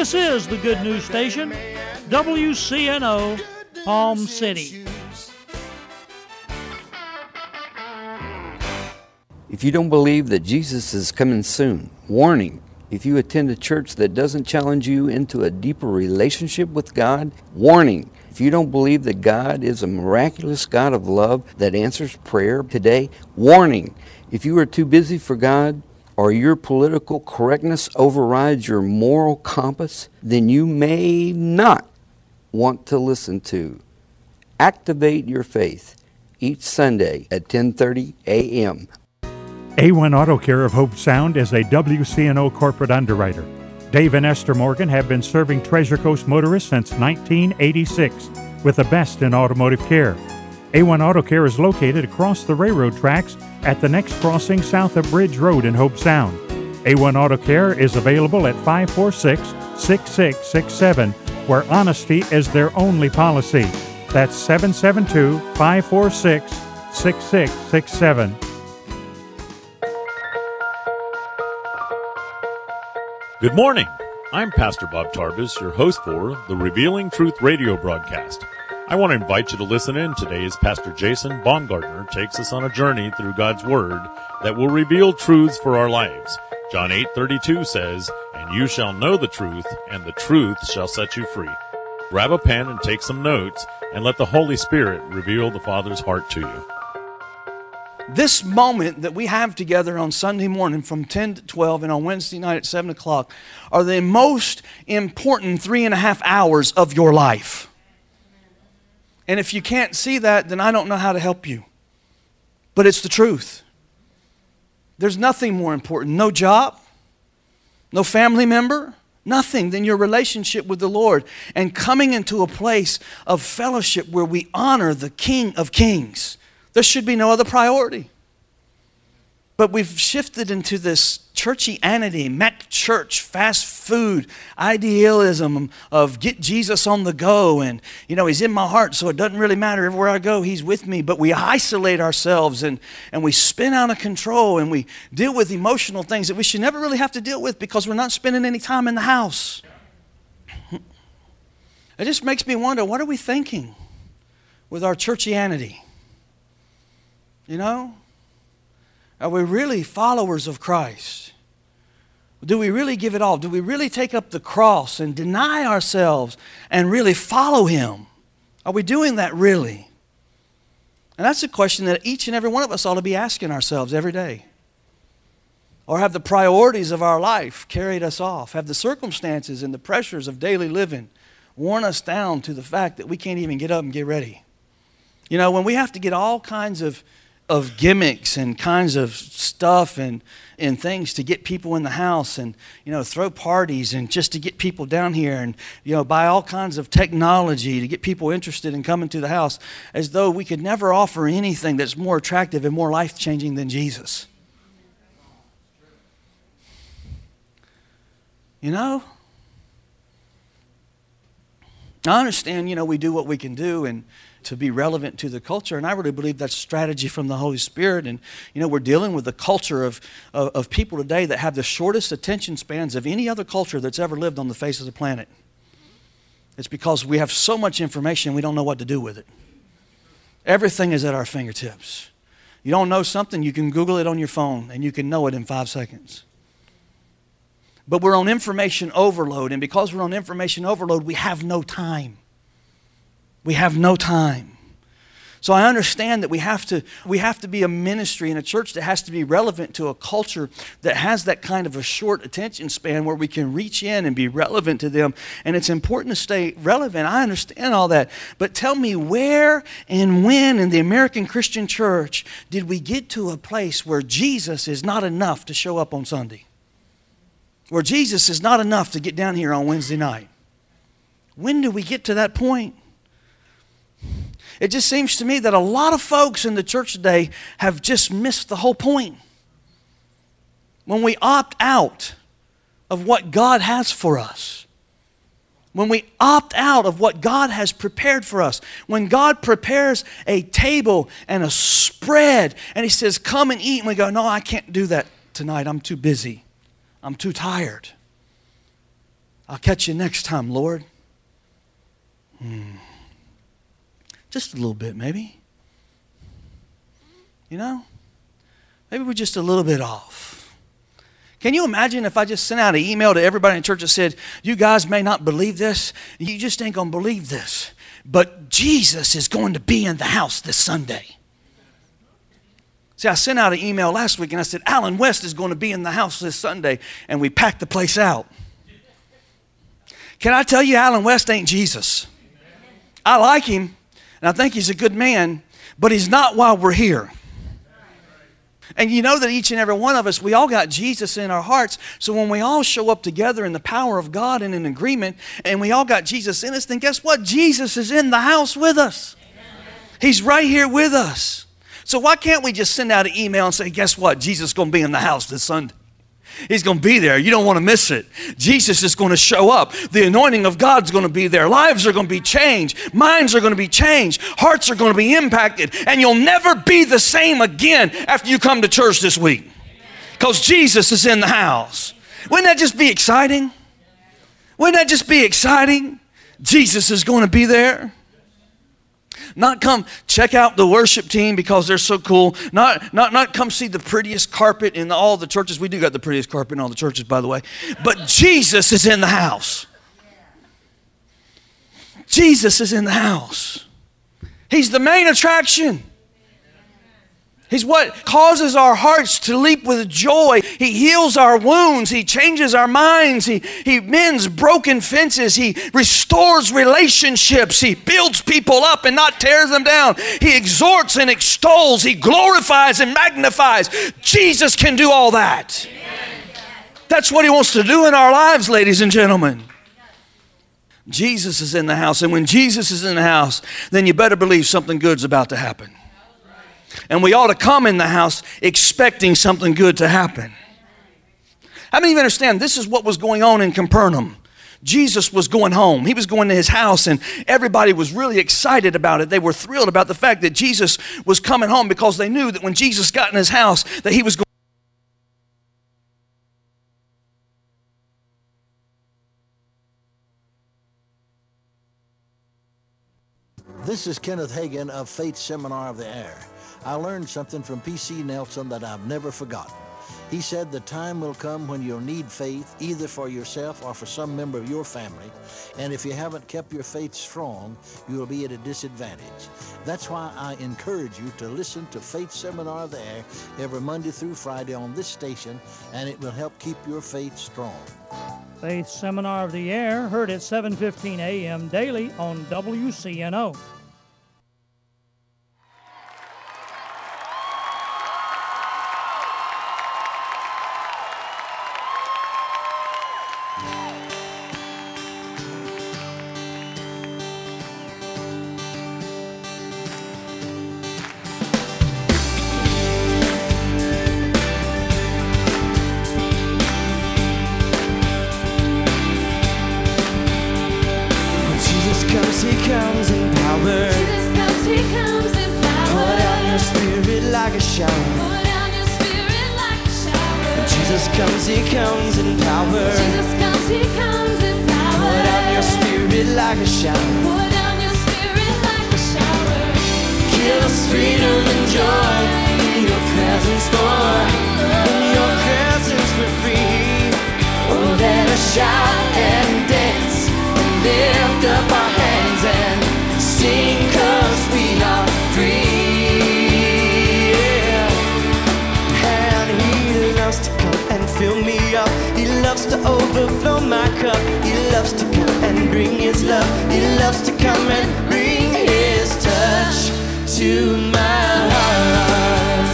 This is the Good News Station, WCNO, Palm City. If you don't believe that Jesus is coming soon, warning. If you attend a church that doesn't challenge you into a deeper relationship with God, warning. If you don't believe that God is a miraculous God of love that answers prayer today, warning. If you are too busy for God, or your political correctness overrides your moral compass, then you may not want to listen to Activate Your Faith each Sunday at 10:30 a.m. A1 Auto Care of Hobe Sound is a WCNO corporate underwriter. Dave and Esther Morgan have been serving Treasure Coast motorists since 1986 with the best in automotive care. A1 Auto Care is located across the railroad tracks at the next crossing south of Bridge Road in Hobe Sound. A1 Auto Care is available at 546 6667, where honesty is their only policy. That's 772 546 6667. Good morning. I'm Pastor Bob Tarvis, your host for the Revealing Truth radio broadcast. I want to invite you to listen in today as Pastor Jason Baumgartner takes us on a journey through God's Word that will reveal truths for our lives. John 8:32 says, "And you shall know the truth, and the truth shall set you free." Grab a pen and take some notes, and let the Holy Spirit reveal the Father's heart to you. This moment that we have together on Sunday morning from 10 to 12 and on Wednesday night at 7 o'clock are the most important three and a half hours of your life. And if you can't see that, then I don't know how to help you. But it's the truth. There's nothing more important no job, no family member, nothing than your relationship with the Lord and coming into a place of fellowship where we honor the King of Kings. There should be no other priority. But we've shifted into this churchianity, Mac church, fast food, idealism of get Jesus on the go. And, you know, he's in my heart, so it doesn't really matter. Everywhere I go, he's with me. But we isolate ourselves and, and we spin out of control and we deal with emotional things that we should never really have to deal with because we're not spending any time in the house. It just makes me wonder what are we thinking with our churchianity? You know? Are we really followers of Christ? Do we really give it all? Do we really take up the cross and deny ourselves and really follow Him? Are we doing that really? And that's a question that each and every one of us ought to be asking ourselves every day. Or have the priorities of our life carried us off? Have the circumstances and the pressures of daily living worn us down to the fact that we can't even get up and get ready? You know, when we have to get all kinds of of gimmicks and kinds of stuff and, and things to get people in the house and you know throw parties and just to get people down here and you know buy all kinds of technology to get people interested in coming to the house as though we could never offer anything that's more attractive and more life-changing than jesus. You know i understand you know we do what we can do and to be relevant to the culture. And I really believe that's strategy from the Holy Spirit. And, you know, we're dealing with the culture of, of, of, people today that have the shortest attention spans of any other culture that's ever lived on the face of the planet. It's because we have so much information we don't know what to do with it. Everything is at our fingertips. You don't know something, you can Google it on your phone and you can know it in five seconds. But we're on information overload, and because we're on information overload, we have no time. We have no time. So I understand that we have to we have to be a ministry in a church that has to be relevant to a culture that has that kind of a short attention span where we can reach in and be relevant to them and it's important to stay relevant. I understand all that. But tell me where and when in the American Christian church did we get to a place where Jesus is not enough to show up on Sunday? Where Jesus is not enough to get down here on Wednesday night? When do we get to that point? It just seems to me that a lot of folks in the church today have just missed the whole point. When we opt out of what God has for us, when we opt out of what God has prepared for us, when God prepares a table and a spread and He says, Come and eat, and we go, No, I can't do that tonight. I'm too busy. I'm too tired. I'll catch you next time, Lord. Hmm. Just a little bit, maybe. You know? Maybe we're just a little bit off. Can you imagine if I just sent out an email to everybody in church that said, You guys may not believe this, you just ain't gonna believe this, but Jesus is going to be in the house this Sunday. See, I sent out an email last week and I said, Allen West is going to be in the house this Sunday, and we packed the place out. Can I tell you, Allen West ain't Jesus? I like him, and I think he's a good man, but he's not while we're here. And you know that each and every one of us, we all got Jesus in our hearts. So when we all show up together in the power of God and in agreement, and we all got Jesus in us, then guess what? Jesus is in the house with us. He's right here with us. So why can't we just send out an email and say, guess what? Jesus is going to be in the house this Sunday. He's going to be there. You don't want to miss it. Jesus is going to show up. The anointing of God's going to be there. Lives are going to be changed. Minds are going to be changed. Hearts are going to be impacted. And you'll never be the same again after you come to church this week. Because Jesus is in the house. Wouldn't that just be exciting? Wouldn't that just be exciting? Jesus is going to be there. Not come check out the worship team because they're so cool. Not, not, not come see the prettiest carpet in all the churches. We do got the prettiest carpet in all the churches, by the way. But Jesus is in the house. Jesus is in the house. He's the main attraction. He's what causes our hearts to leap with joy. He heals our wounds. He changes our minds. He, he mends broken fences. He restores relationships. He builds people up and not tears them down. He exhorts and extols. He glorifies and magnifies. Jesus can do all that. That's what He wants to do in our lives, ladies and gentlemen. Jesus is in the house. And when Jesus is in the house, then you better believe something good's about to happen. And we ought to come in the house expecting something good to happen. How many of you understand this is what was going on in Capernaum? Jesus was going home. He was going to his house, and everybody was really excited about it. They were thrilled about the fact that Jesus was coming home because they knew that when Jesus got in his house, that he was going. This is Kenneth Hagin of Faith Seminar of the Air. I learned something from P.C. Nelson that I've never forgotten. He said the time will come when you'll need faith either for yourself or for some member of your family, and if you haven't kept your faith strong, you will be at a disadvantage. That's why I encourage you to listen to Faith Seminar of the Air every Monday through Friday on this station, and it will help keep your faith strong. Faith Seminar of the Air, heard at 7:15 a.m. daily on WCNO. Love. He loves to come and bring his touch to my heart.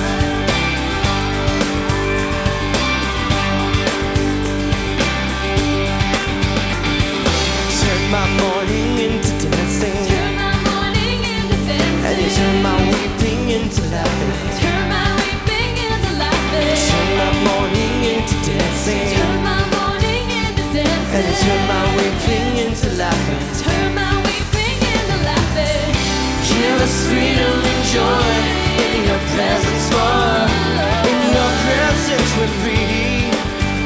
Turn my mourning into dancing. Turn my mourning into dancing. And you turn my weeping into laughing. Turn my weeping into laughing. Turn my mourning into dancing. Turn my mourning into dancing. And you turn my in your presence, Lord. In your presence we're free.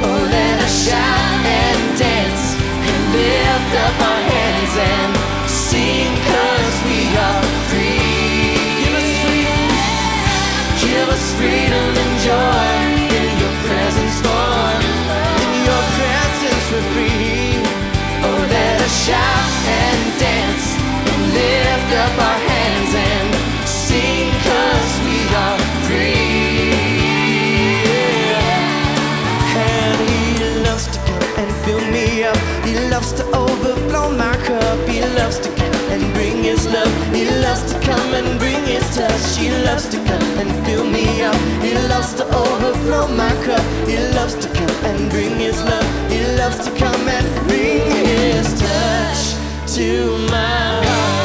Oh, let us shout and dance and lift up our hands and and bring his touch. He loves to come and fill me up. He loves to overflow my cup. He loves to come and bring his love. He loves to come and bring his touch to my heart.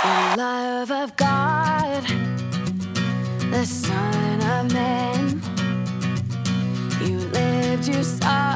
The love of God, the Son of Man, you lived, you saw.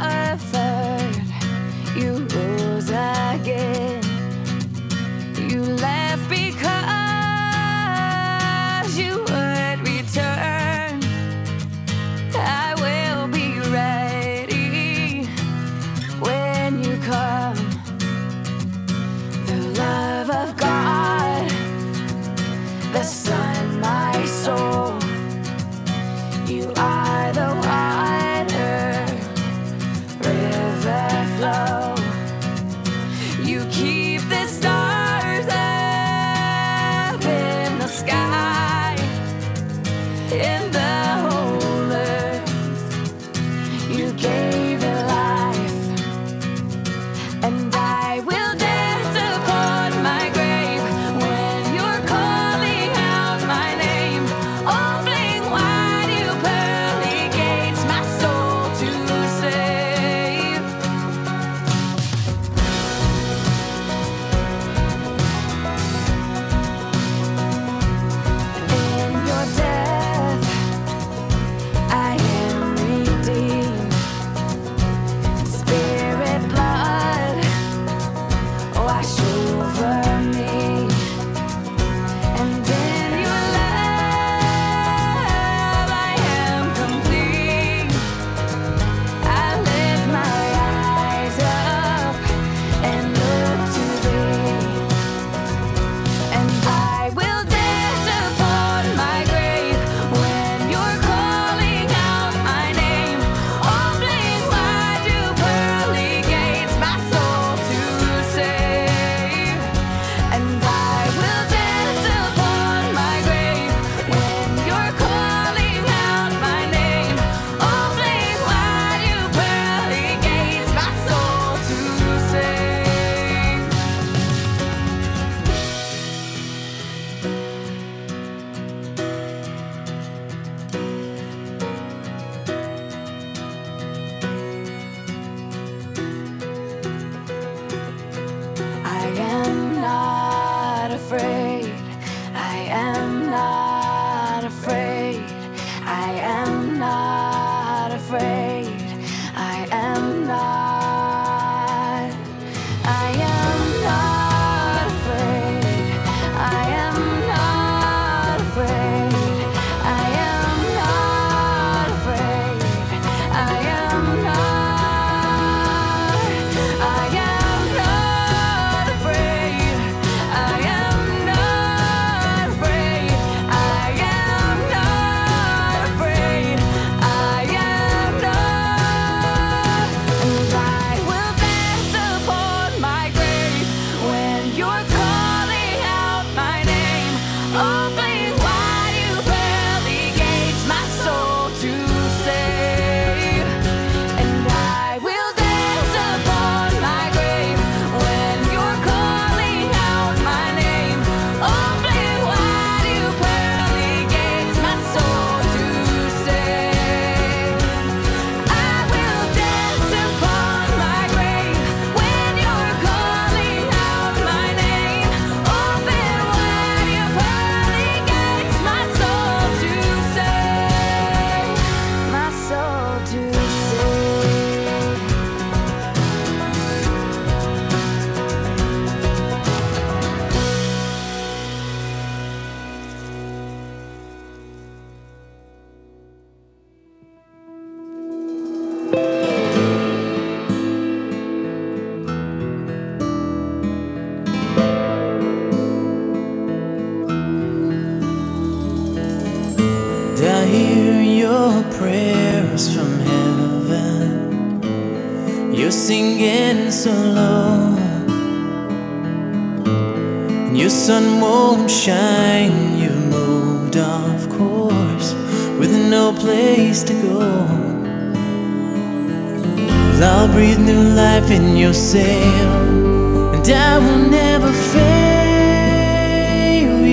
yourself, and I will never fail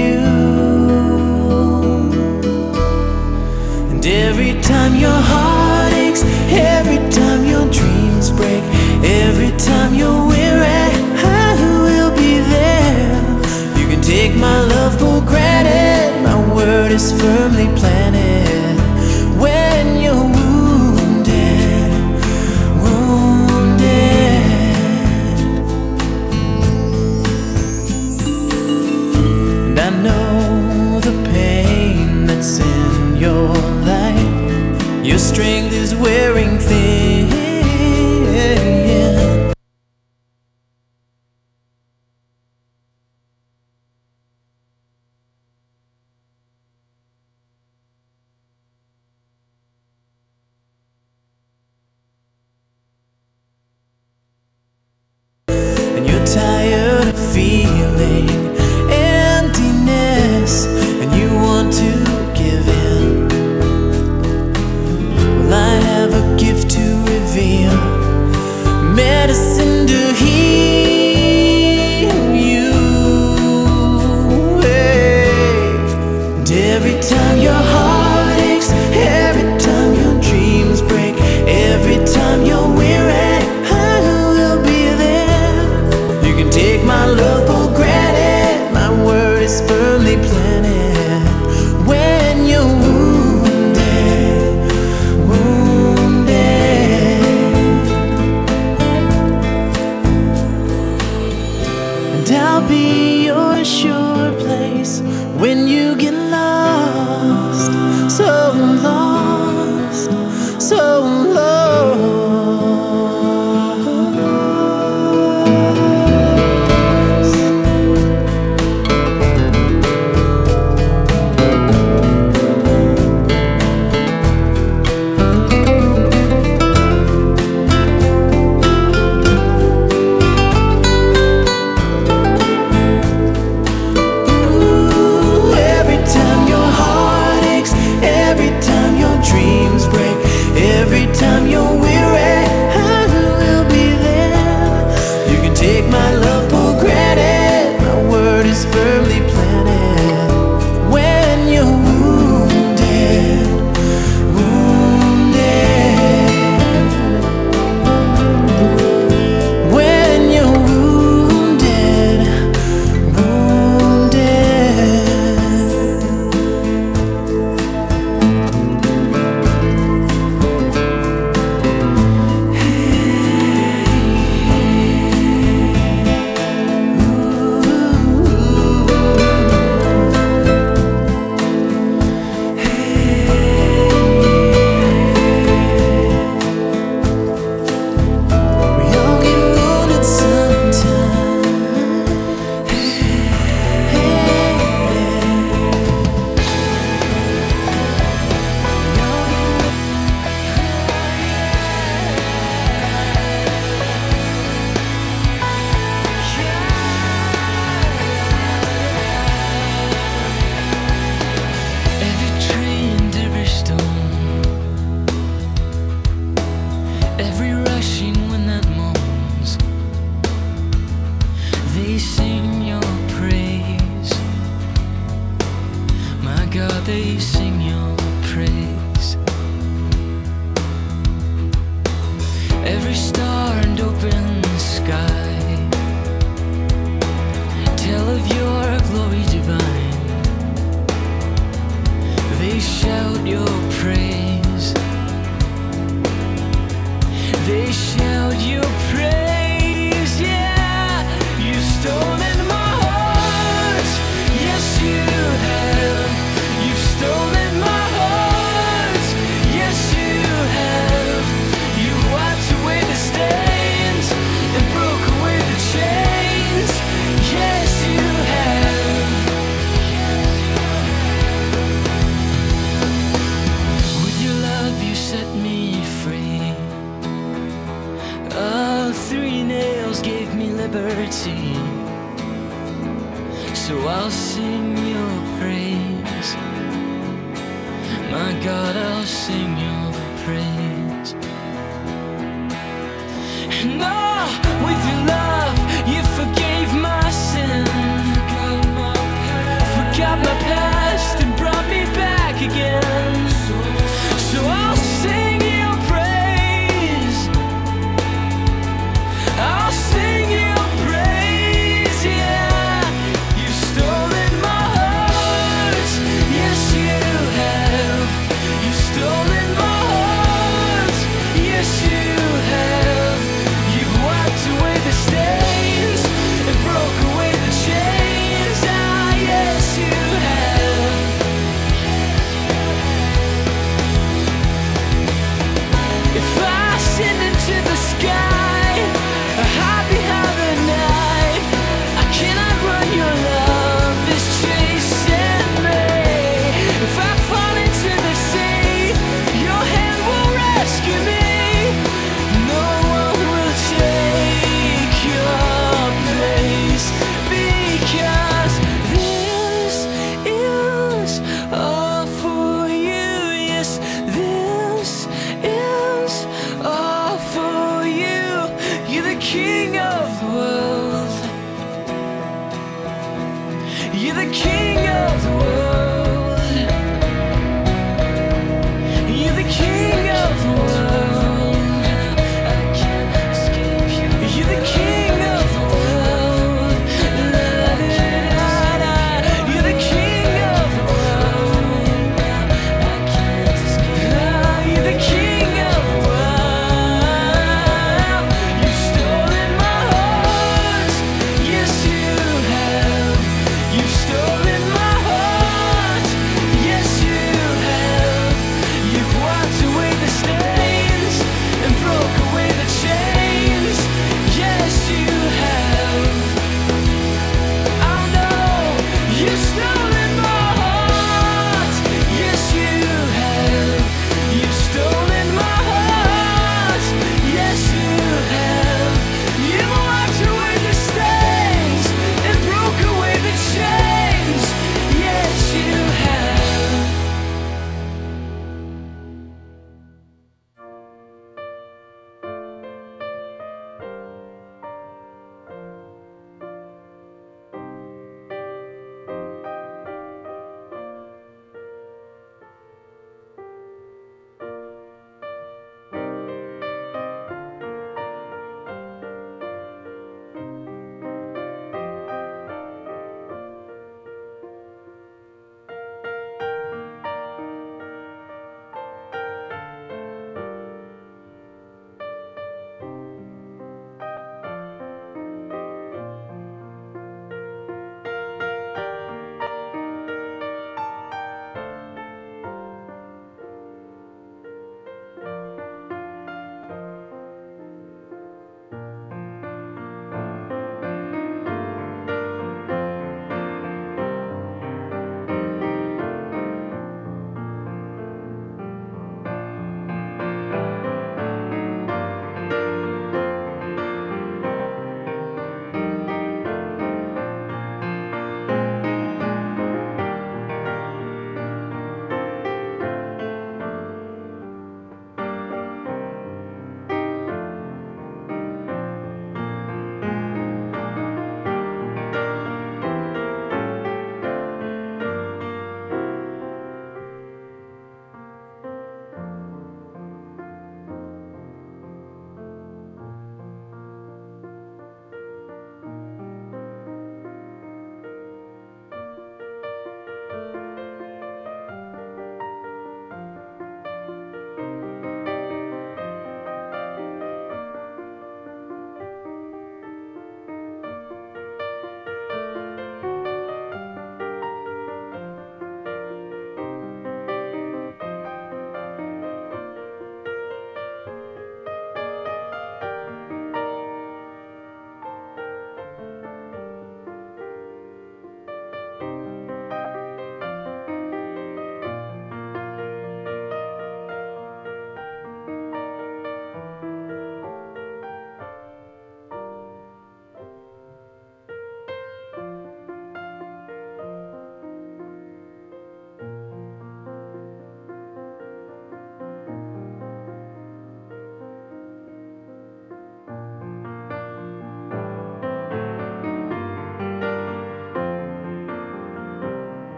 you. And every time your heart aches, every time your dreams break, every time you're weary, I will be there. You can take my love for granted, my word is firmly planted. wearing liberty. So I'll sing your praise. My God, I'll sing your praise.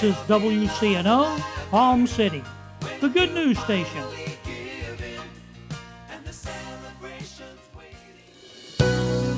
This is WCNO, Palm City, the good news station.